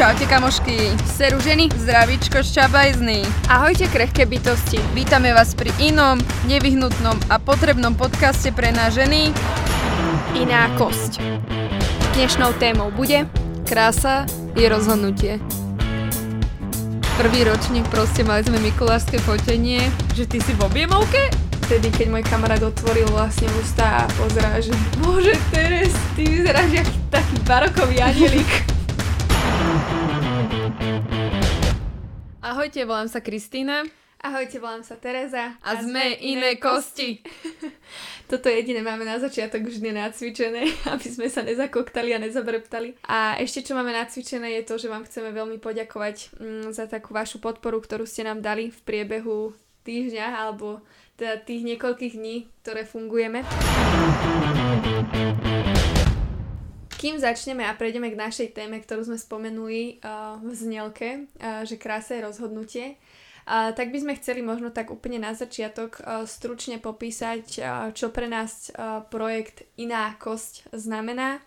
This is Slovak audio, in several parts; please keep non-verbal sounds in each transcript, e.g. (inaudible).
Čaute kamošky, seru ženy, zdravíčko šťabajzný. Ahojte krehké bytosti. Vítame vás pri inom, nevyhnutnom a potrebnom podcaste pre nás ženy. Iná kosť. Dnešnou témou bude Krása je rozhodnutie. Prvý ročník proste mali sme mikulášske fotenie. Že ty si v objemovke? Vtedy, keď môj kamarát otvoril vlastne ústa a pozerá, že Bože Teres, ty vyzeráš jak taký barokový anielik. (laughs) Ahojte, volám sa Kristýna. Ahojte, volám sa Tereza. A, a sme iné kosti. (laughs) Toto jediné máme na začiatok vždy nacvičené, (laughs) aby sme sa nezakoktali a nezabreptali. A ešte čo máme nacvičené je to, že vám chceme veľmi poďakovať mm, za takú vašu podporu, ktorú ste nám dali v priebehu týždňa alebo teda tých niekoľkých dní, ktoré fungujeme. Kým začneme a prejdeme k našej téme, ktorú sme spomenuli uh, v znelke, uh, že krása je rozhodnutie, uh, tak by sme chceli možno tak úplne na začiatok uh, stručne popísať, uh, čo pre nás uh, projekt Iná kosť znamená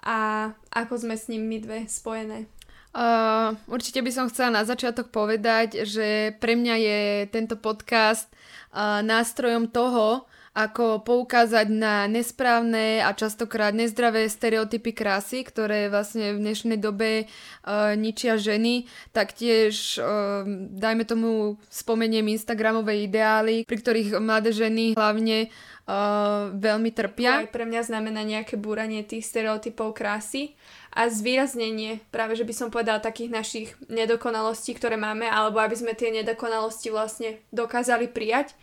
a ako sme s ním my dve spojené. Uh, určite by som chcela na začiatok povedať, že pre mňa je tento podcast uh, nástrojom toho, ako poukázať na nesprávne a častokrát nezdravé stereotypy krásy, ktoré vlastne v dnešnej dobe uh, ničia ženy. Taktiež, uh, dajme tomu, spomeniem Instagramové ideály, pri ktorých mladé ženy hlavne uh, veľmi trpia. Aj pre mňa znamená nejaké búranie tých stereotypov krásy a zvýraznenie, práve že by som povedala takých našich nedokonalostí, ktoré máme, alebo aby sme tie nedokonalosti vlastne dokázali prijať,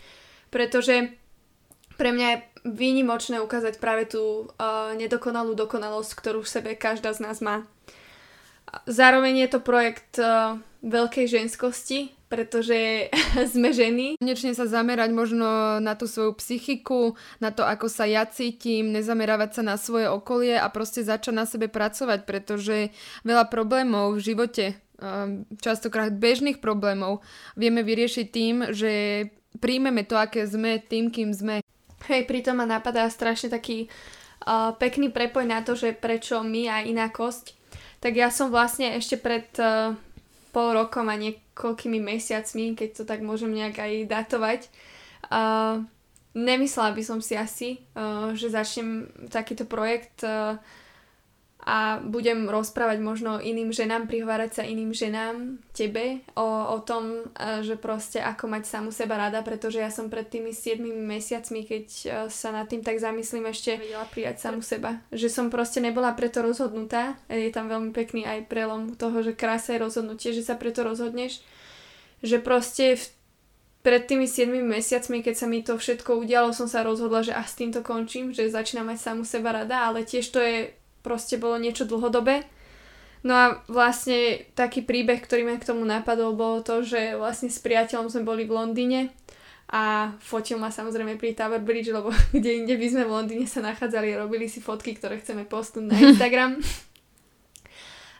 pretože pre mňa je výnimočné ukázať práve tú uh, nedokonalú dokonalosť, ktorú v sebe každá z nás má. Zároveň je to projekt uh, veľkej ženskosti, pretože (laughs) sme ženy. Konečne sa zamerať možno na tú svoju psychiku, na to, ako sa ja cítim, nezamerávať sa na svoje okolie a proste začať na sebe pracovať, pretože veľa problémov v živote, častokrát bežných problémov, vieme vyriešiť tým, že príjmeme to, aké sme, tým, kým sme. Hej, pritom ma napadá strašne taký uh, pekný prepoj na to, že prečo my a iná kosť. Tak ja som vlastne ešte pred uh, pol rokom a niekoľkými mesiacmi, keď to tak môžem nejak aj datovať, uh, nemyslela by som si asi, uh, že začnem takýto projekt uh, a budem rozprávať možno iným ženám, prihovárať sa iným ženám, tebe, o, o tom, e, že proste ako mať samu seba rada, pretože ja som pred tými 7 mesiacmi, keď e, sa nad tým tak zamyslím, ešte vedela prijať samu seba. Že som proste nebola preto rozhodnutá. Je tam veľmi pekný aj prelom toho, že krása je rozhodnutie, že sa preto rozhodneš. Že proste v pred tými 7 mesiacmi, keď sa mi to všetko udialo, som sa rozhodla, že a s týmto končím, že začínam mať samu seba rada, ale tiež to je proste bolo niečo dlhodobé. No a vlastne taký príbeh, ktorý ma k tomu napadol, bolo to, že vlastne s priateľom sme boli v Londýne a fotil ma samozrejme pri Tower Bridge, lebo (laughs) kde inde by sme v Londýne sa nachádzali a robili si fotky, ktoré chceme postnúť na Instagram.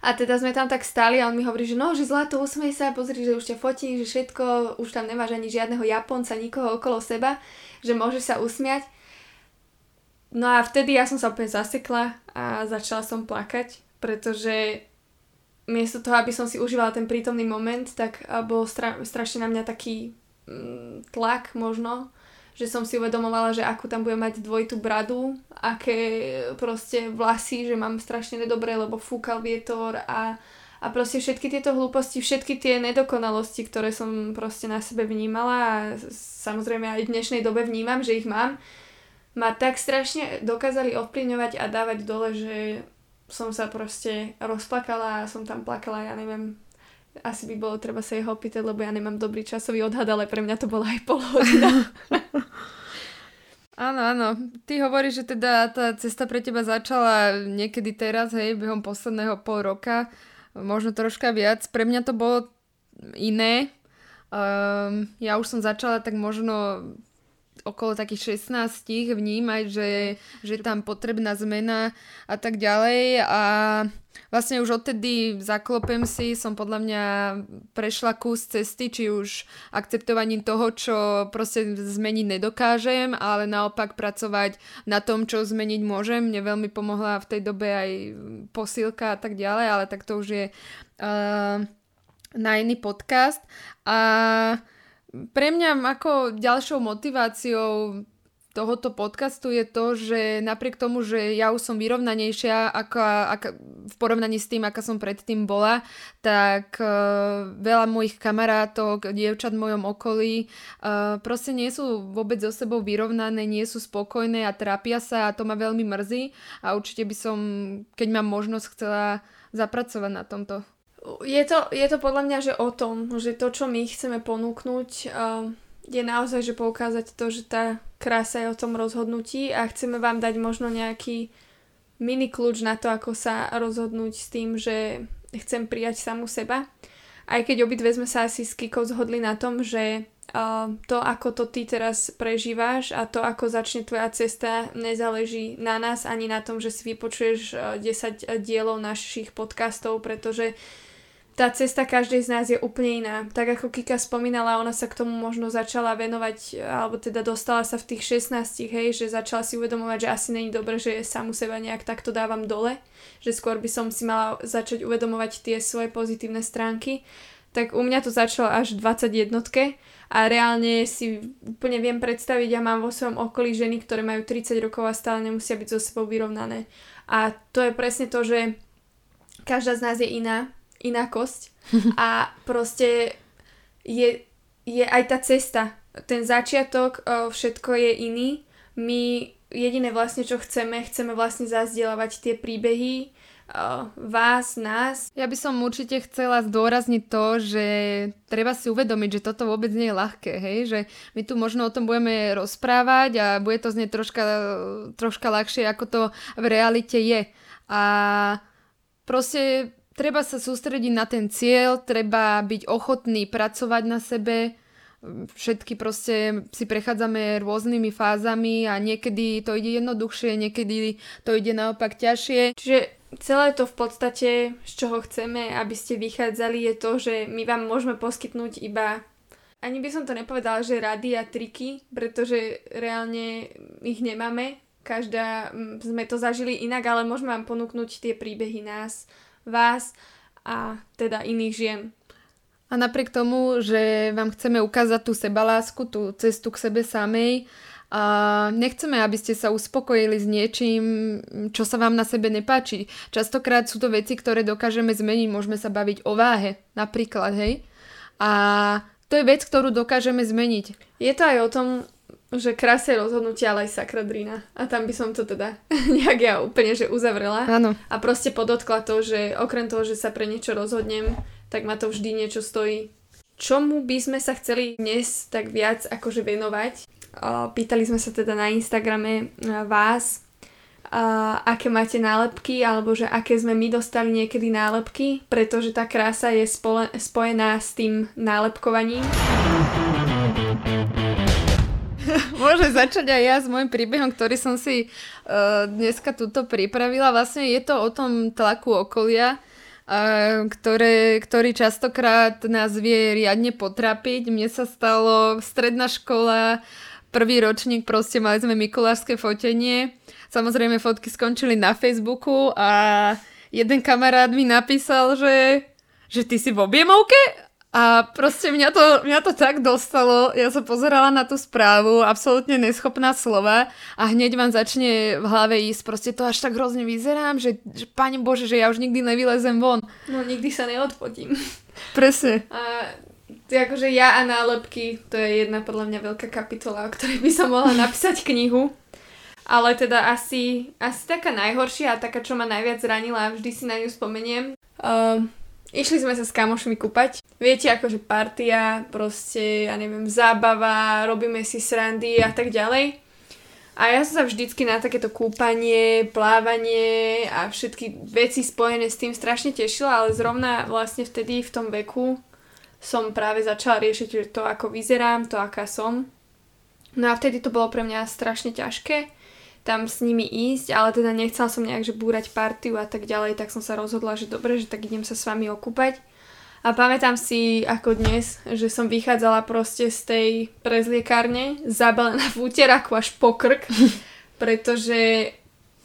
A teda sme tam tak stali a on mi hovorí, že no, že zlato, usmej sa, pozri, že už ťa fotí, že všetko, už tam nemáš ani žiadneho Japonca, nikoho okolo seba, že môže sa usmiať. No a vtedy ja som sa úplne zasekla a začala som plakať, pretože miesto toho, aby som si užívala ten prítomný moment, tak bol stra- strašne na mňa taký mm, tlak možno, že som si uvedomovala, že akú tam budem mať dvojitú bradu, aké proste vlasy, že mám strašne nedobré, lebo fúkal vietor a, a proste všetky tieto hlúposti, všetky tie nedokonalosti, ktoré som proste na sebe vnímala a samozrejme aj v dnešnej dobe vnímam, že ich mám, ma tak strašne dokázali ovplyvňovať a dávať dole, že som sa proste rozplakala a som tam plakala, ja neviem, asi by bolo treba sa jeho opýtať, lebo ja nemám dobrý časový odhad, ale pre mňa to bola aj pol hodina. (laughs) áno, áno. Ty hovoríš, že teda tá cesta pre teba začala niekedy teraz, hej, behom posledného pol roka, možno troška viac. Pre mňa to bolo iné. Um, ja už som začala tak možno okolo takých 16 vnímať, že, že je tam potrebná zmena a tak ďalej a vlastne už odtedy zaklopem si, som podľa mňa prešla kus cesty, či už akceptovaním toho, čo proste zmeniť nedokážem, ale naopak pracovať na tom, čo zmeniť môžem. Mne veľmi pomohla v tej dobe aj posilka a tak ďalej, ale tak to už je uh, na iný podcast. A pre mňa ako ďalšou motiváciou tohoto podcastu je to, že napriek tomu, že ja už som vyrovnanejšia ako, ako, v porovnaní s tým, aká som predtým bola, tak uh, veľa mojich kamarátok, dievčat v mojom okolí uh, proste nie sú vôbec so sebou vyrovnané, nie sú spokojné a trápia sa a to ma veľmi mrzí a určite by som, keď mám možnosť, chcela zapracovať na tomto. Je to, je to podľa mňa, že o tom, že to, čo my chceme ponúknuť, je naozaj, že poukázať to, že tá krása je o tom rozhodnutí a chceme vám dať možno nejaký mini kľúč na to, ako sa rozhodnúť s tým, že chcem prijať samú seba. Aj keď obidve sme sa asi s Kikou zhodli na tom, že to, ako to ty teraz prežíváš a to, ako začne tvoja cesta, nezáleží na nás ani na tom, že si vypočuješ uh, 10 dielov našich podcastov, pretože uh, tá cesta každej z nás je úplne iná. Tak ako Kika spomínala, ona sa k tomu možno začala venovať, alebo teda dostala sa v tých 16, hej, že začala si uvedomovať, že asi není dobre, že samu seba nejak takto dávam dole, že skôr by som si mala začať uvedomovať tie svoje pozitívne stránky. Tak u mňa to začalo až v 21 a reálne si úplne viem predstaviť, ja mám vo svojom okolí ženy, ktoré majú 30 rokov a stále nemusia byť so sebou vyrovnané. A to je presne to, že každá z nás je iná, inakosť a proste je, je aj tá cesta, ten začiatok, všetko je iný. My jediné vlastne, čo chceme, chceme vlastne zazdielavať tie príbehy, vás, nás. Ja by som určite chcela zdôrazniť to, že treba si uvedomiť, že toto vôbec nie je ľahké, hej? že my tu možno o tom budeme rozprávať a bude to znieť troška, troška ľahšie, ako to v realite je. A proste treba sa sústrediť na ten cieľ, treba byť ochotný pracovať na sebe, všetky proste si prechádzame rôznymi fázami a niekedy to ide jednoduchšie, niekedy to ide naopak ťažšie. Čiže celé to v podstate, z čoho chceme, aby ste vychádzali, je to, že my vám môžeme poskytnúť iba ani by som to nepovedala, že rady a triky, pretože reálne ich nemáme. Každá sme to zažili inak, ale môžeme vám ponúknuť tie príbehy nás, vás a teda iných žien. A napriek tomu, že vám chceme ukázať tú sebalásku, tú cestu k sebe samej, a nechceme, aby ste sa uspokojili s niečím, čo sa vám na sebe nepáči. Častokrát sú to veci, ktoré dokážeme zmeniť. Môžeme sa baviť o váhe, napríklad, hej. A to je vec, ktorú dokážeme zmeniť. Je to aj o tom, že kráse rozhodnutia, ale aj sakradrina. A tam by som to teda (laughs) nejak ja úplne že uzavrela. Áno. A proste podotkla to, že okrem toho, že sa pre niečo rozhodnem, tak ma to vždy niečo stojí. Čomu by sme sa chceli dnes tak viac akože venovať? Pýtali sme sa teda na Instagrame vás, aké máte nálepky, alebo že aké sme my dostali niekedy nálepky, pretože tá krása je spojená s tým nálepkovaním. (laughs) Môže začať aj ja s môjim príbehom, ktorý som si uh, dneska tuto pripravila. Vlastne je to o tom tlaku okolia, uh, ktoré, ktorý častokrát nás vie riadne potrapiť. Mne sa stalo stredná škola, prvý ročník, proste mali sme mikulášske fotenie. Samozrejme fotky skončili na Facebooku a jeden kamarát mi napísal, že, že ty si v objemovke a proste mňa to, mňa to tak dostalo, ja sa pozerala na tú správu, absolútne neschopná slova a hneď vám začne v hlave ísť, proste to až tak hrozne vyzerám, že, že pani Bože, že ja už nikdy nevylezem von. No nikdy sa neodfotím. Presne. A akože ja a nálepky, to je jedna podľa mňa veľká kapitola, o ktorej by som mohla napísať knihu. Ale teda asi, asi taká najhoršia a taká, čo ma najviac zranila, vždy si na ňu spomeniem. Uh, Išli sme sa s kamošmi kúpať. Viete, akože partia, proste, ja neviem, zábava, robíme si srandy a tak ďalej. A ja som sa vždycky na takéto kúpanie, plávanie a všetky veci spojené s tým strašne tešila, ale zrovna vlastne vtedy v tom veku som práve začala riešiť to, ako vyzerám, to, aká som. No a vtedy to bolo pre mňa strašne ťažké tam s nimi ísť, ale teda nechcela som nejak, že búrať partiu a tak ďalej, tak som sa rozhodla, že dobre, že tak idem sa s vami okúpať. A pamätám si ako dnes, že som vychádzala proste z tej prezliekárne, zabalená v úteraku až po krk, (laughs) pretože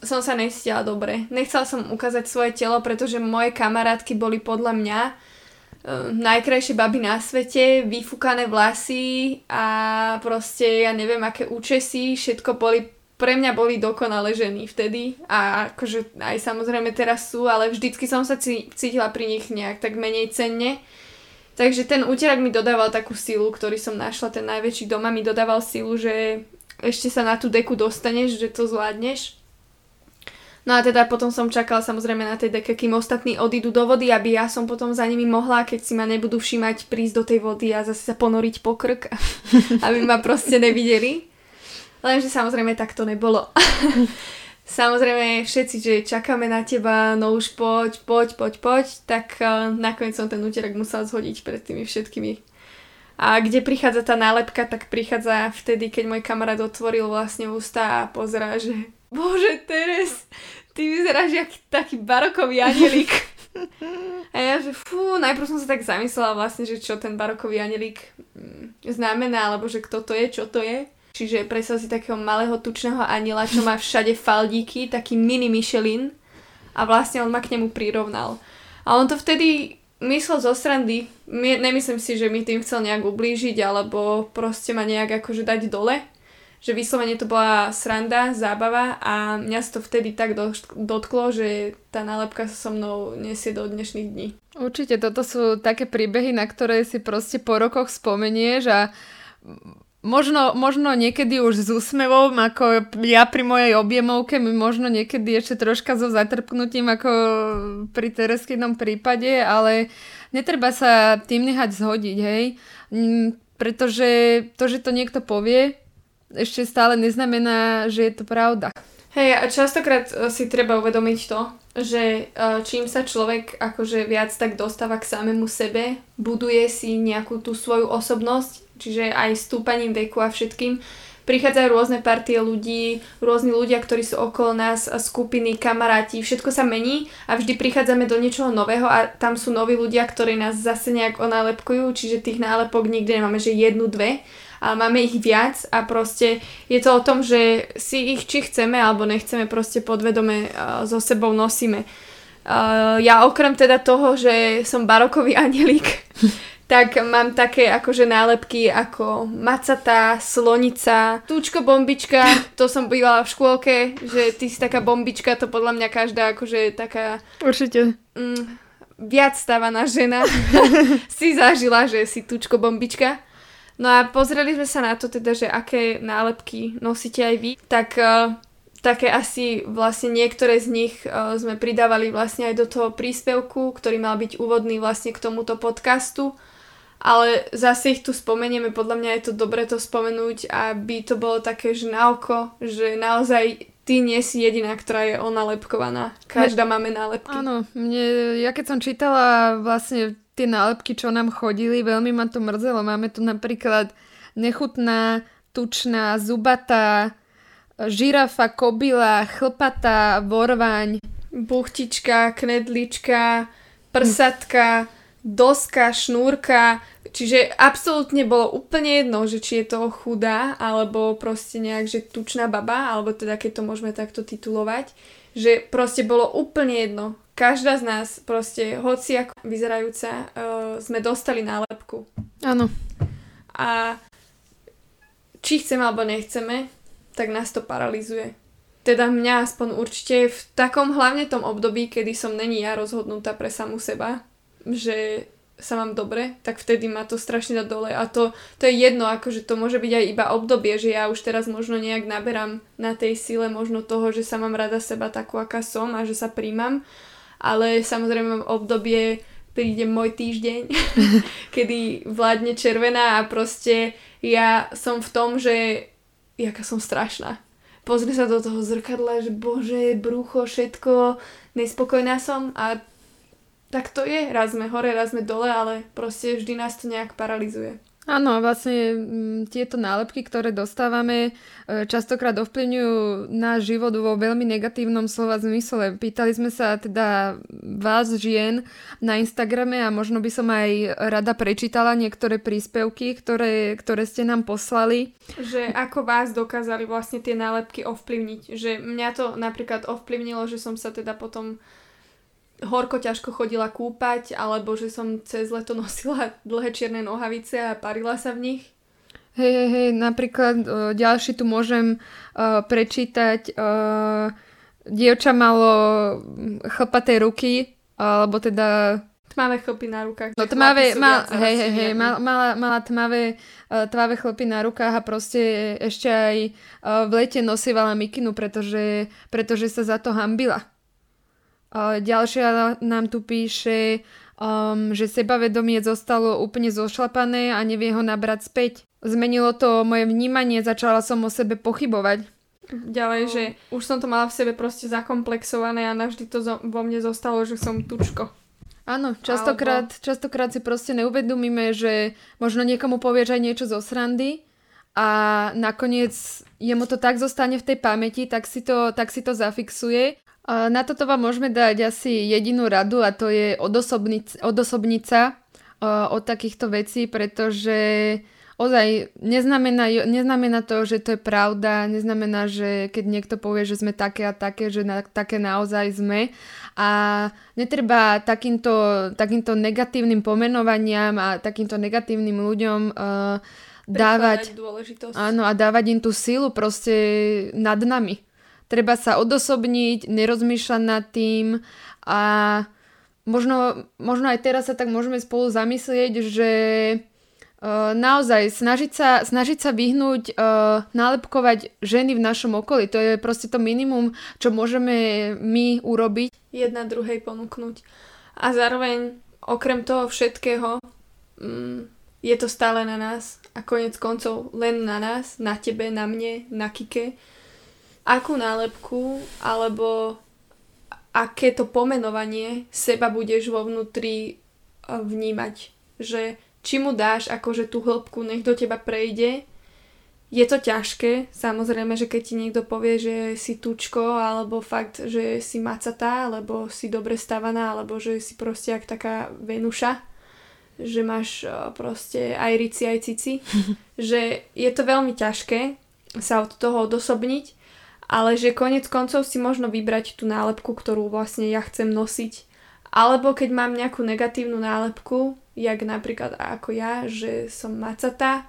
som sa necítila dobre. Nechcela som ukázať svoje telo, pretože moje kamarátky boli podľa mňa uh, najkrajšie baby na svete, vyfúkané vlasy a proste ja neviem aké účesy, všetko boli pre mňa boli dokonale ženy vtedy a akože aj samozrejme teraz sú, ale vždycky som sa cítila pri nich nejak tak menej cenne. Takže ten úterak mi dodával takú silu, ktorý som našla, ten najväčší doma mi dodával silu, že ešte sa na tú deku dostaneš, že to zvládneš. No a teda potom som čakala samozrejme na tej deke, kým ostatní odídu do vody, aby ja som potom za nimi mohla, keď si ma nebudú všímať, prísť do tej vody a zase sa ponoriť po krk, (laughs) aby ma proste nevideli. Lenže samozrejme tak to nebolo. (laughs) samozrejme všetci, že čakáme na teba, no už poď, poď, poď, poď, tak uh, nakoniec som ten úterok musel zhodiť pred tými všetkými. A kde prichádza tá nálepka, tak prichádza vtedy, keď môj kamarát otvoril vlastne ústa a pozerá, že Bože, Teres, ty vyzeráš jak taký barokový anielik. (laughs) A ja, že fú, najprv som sa tak zamyslela vlastne, že čo ten barokový anielik mm, znamená, alebo že kto to je, čo to je. Čiže predstav si takého malého tučného aniela, čo má všade faldíky, taký mini Michelin a vlastne on ma k nemu prirovnal. A on to vtedy myslel zo srandy. Nemyslím si, že mi tým chcel nejak ublížiť alebo proste ma nejak akože dať dole. Že vyslovene to bola sranda, zábava a mňa sa to vtedy tak dotklo, že tá nálepka sa so mnou nesie do dnešných dní. Určite toto sú také príbehy, na ktoré si proste po rokoch spomenieš a Možno, možno niekedy už s úsmevom, ako ja pri mojej objemovke, možno niekedy ešte troška so zatrpnutím, ako pri Tereskinom prípade, ale netreba sa tým nehať zhodiť, hej. Mm, pretože to, že to niekto povie, ešte stále neznamená, že je to pravda. Hej, a častokrát e, si treba uvedomiť to, že e, čím sa človek akože viac tak dostáva k samému sebe, buduje si nejakú tú svoju osobnosť, čiže aj stúpaním veku a všetkým, prichádzajú rôzne partie ľudí, rôzni ľudia, ktorí sú okolo nás, skupiny, kamaráti, všetko sa mení a vždy prichádzame do niečoho nového a tam sú noví ľudia, ktorí nás zase nejak onálepkujú, čiže tých nálepok nikdy nemáme, že jednu, dve, ale máme ich viac a proste je to o tom, že si ich či chceme alebo nechceme proste podvedome so sebou nosíme. Ja okrem teda toho, že som barokový (laughs) anielik, tak mám také akože nálepky ako macatá, slonica, túčko bombička, to som bývala v škôlke, že ty si taká bombička, to podľa mňa každá akože taká... Určite. Mm, viac stávaná žena (laughs) si zažila, že si túčko bombička. No a pozreli sme sa na to teda, že aké nálepky nosíte aj vy, tak uh, také asi vlastne niektoré z nich uh, sme pridávali vlastne aj do toho príspevku, ktorý mal byť úvodný vlastne k tomuto podcastu ale zase ich tu spomenieme, podľa mňa je to dobre to spomenúť, aby to bolo také, že na oko, že naozaj ty nie si jediná, ktorá je onalepkovaná. Každá ne, máme nálepky. Áno, mne, ja keď som čítala vlastne tie nálepky, čo nám chodili, veľmi ma to mrzelo. Máme tu napríklad nechutná, tučná, zubatá, žirafa, kobila, chlpatá, vorvaň. Buchtička, knedlička, prsatka, doska, šnúrka, čiže absolútne bolo úplne jedno, že či je to chudá, alebo proste nejak, že tučná baba, alebo teda keď to môžeme takto titulovať, že proste bolo úplne jedno. Každá z nás proste, hoci ako vyzerajúca, uh, sme dostali nálepku. Áno. A či chceme alebo nechceme, tak nás to paralizuje. Teda mňa aspoň určite v takom hlavne tom období, kedy som není ja rozhodnutá pre samú seba, že sa mám dobre, tak vtedy ma to strašne dá dole a to, to je jedno, akože to môže byť aj iba obdobie, že ja už teraz možno nejak naberám na tej sile možno toho, že sa mám rada seba takú, aká som a že sa príjmam, ale samozrejme obdobie príde môj týždeň, (laughs) kedy vládne červená a proste ja som v tom, že jaká som strašná. Pozri sa do toho zrkadla, že bože, brucho, všetko, nespokojná som a tak to je. Raz sme hore, raz sme dole, ale proste vždy nás to nejak paralizuje. Áno, vlastne m, tieto nálepky, ktoré dostávame, e, častokrát ovplyvňujú náš život vo veľmi negatívnom slova zmysle. Pýtali sme sa teda vás, žien, na Instagrame a možno by som aj rada prečítala niektoré príspevky, ktoré, ktoré ste nám poslali. Že ako vás dokázali vlastne tie nálepky ovplyvniť. Že mňa to napríklad ovplyvnilo, že som sa teda potom horko ťažko chodila kúpať, alebo že som cez leto (laughs) nosila dlhé čierne nohavice a parila sa v nich. Hej, hej, hej, napríklad uh, ďalší tu môžem uh, prečítať. Uh, dievča malo chlpaté ruky, alebo teda... Tmavé chlpy na rukách. No tmavé, mal, hej, hej, hej, mal, mala, mala tmavé, uh, tmavé chlpy na rukách a proste ešte aj uh, v lete nosívala mikinu, pretože, pretože sa za to hambila. Ďalšia nám tu píše, um, že sebavedomie zostalo úplne zošlapané a nevie ho nabrať späť. Zmenilo to moje vnímanie, začala som o sebe pochybovať. Ďalej, že už som to mala v sebe proste zakomplexované a navždy to zo, vo mne zostalo, že som tučko. Áno, častokrát, Alebo... častokrát si proste neuvedomíme, že možno niekomu povieš aj niečo zo srandy a nakoniec jemu to tak zostane v tej pamäti, tak si to, tak si to zafixuje na toto vám môžeme dať asi jedinú radu a to je odosobniť sa od takýchto vecí, pretože ozaj neznamená, neznamená to, že to je pravda, neznamená, že keď niekto povie, že sme také a také, že na, také naozaj sme a netreba takýmto, takýmto negatívnym pomenovaniam a takýmto negatívnym ľuďom uh, dávať áno, a dávať im tú silu proste nad nami. Treba sa odosobniť, nerozmýšľať nad tým a možno, možno aj teraz sa tak môžeme spolu zamyslieť, že uh, naozaj snažiť sa, snažiť sa vyhnúť uh, nálepkovať ženy v našom okolí. To je proste to minimum, čo môžeme my urobiť. Jedna druhej ponúknuť. A zároveň okrem toho všetkého mm, je to stále na nás a konec koncov len na nás, na tebe, na mne, na Kike akú nálepku alebo aké to pomenovanie seba budeš vo vnútri vnímať. Že či mu dáš akože tú hĺbku, nech do teba prejde. Je to ťažké, samozrejme, že keď ti niekto povie, že si tučko, alebo fakt, že si macatá, alebo si dobre stavaná, alebo že si proste jak taká Venuša, že máš proste aj rici, aj cici, (laughs) že je to veľmi ťažké sa od toho odosobniť, ale že konec koncov si možno vybrať tú nálepku, ktorú vlastne ja chcem nosiť. Alebo keď mám nejakú negatívnu nálepku, jak napríklad ako ja, že som macatá,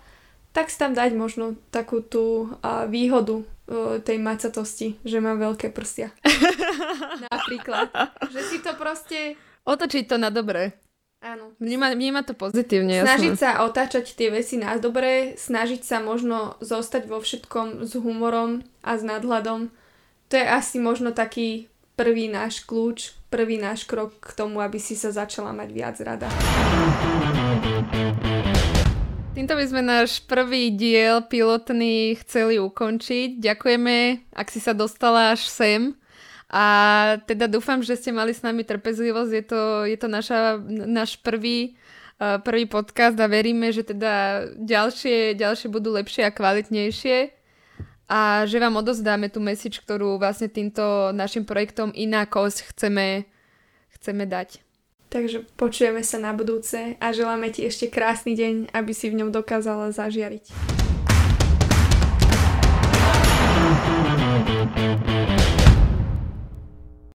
tak si tam dať možno takú tú uh, výhodu uh, tej macatosti, že mám veľké prsia. (laughs) Napríklad. Že si to proste... Otočiť to na dobré. Áno. Vníma, vníma to pozitívne. Snažiť jasné. sa otáčať tie veci na dobre, snažiť sa možno zostať vo všetkom s humorom a s nadhľadom. To je asi možno taký prvý náš kľúč, prvý náš krok k tomu, aby si sa začala mať viac rada. Týmto by sme náš prvý diel pilotný chceli ukončiť. Ďakujeme, ak si sa dostala až sem. A teda dúfam, že ste mali s nami trpezlivosť. Je to, je to naša, náš prvý, uh, prvý podcast a veríme, že teda ďalšie, ďalšie budú lepšie a kvalitnejšie a že vám odozdáme tú message, ktorú vlastne týmto našim projektom Inakosť chceme, chceme dať. Takže počujeme sa na budúce a želáme ti ešte krásny deň, aby si v ňom dokázala zažiariť.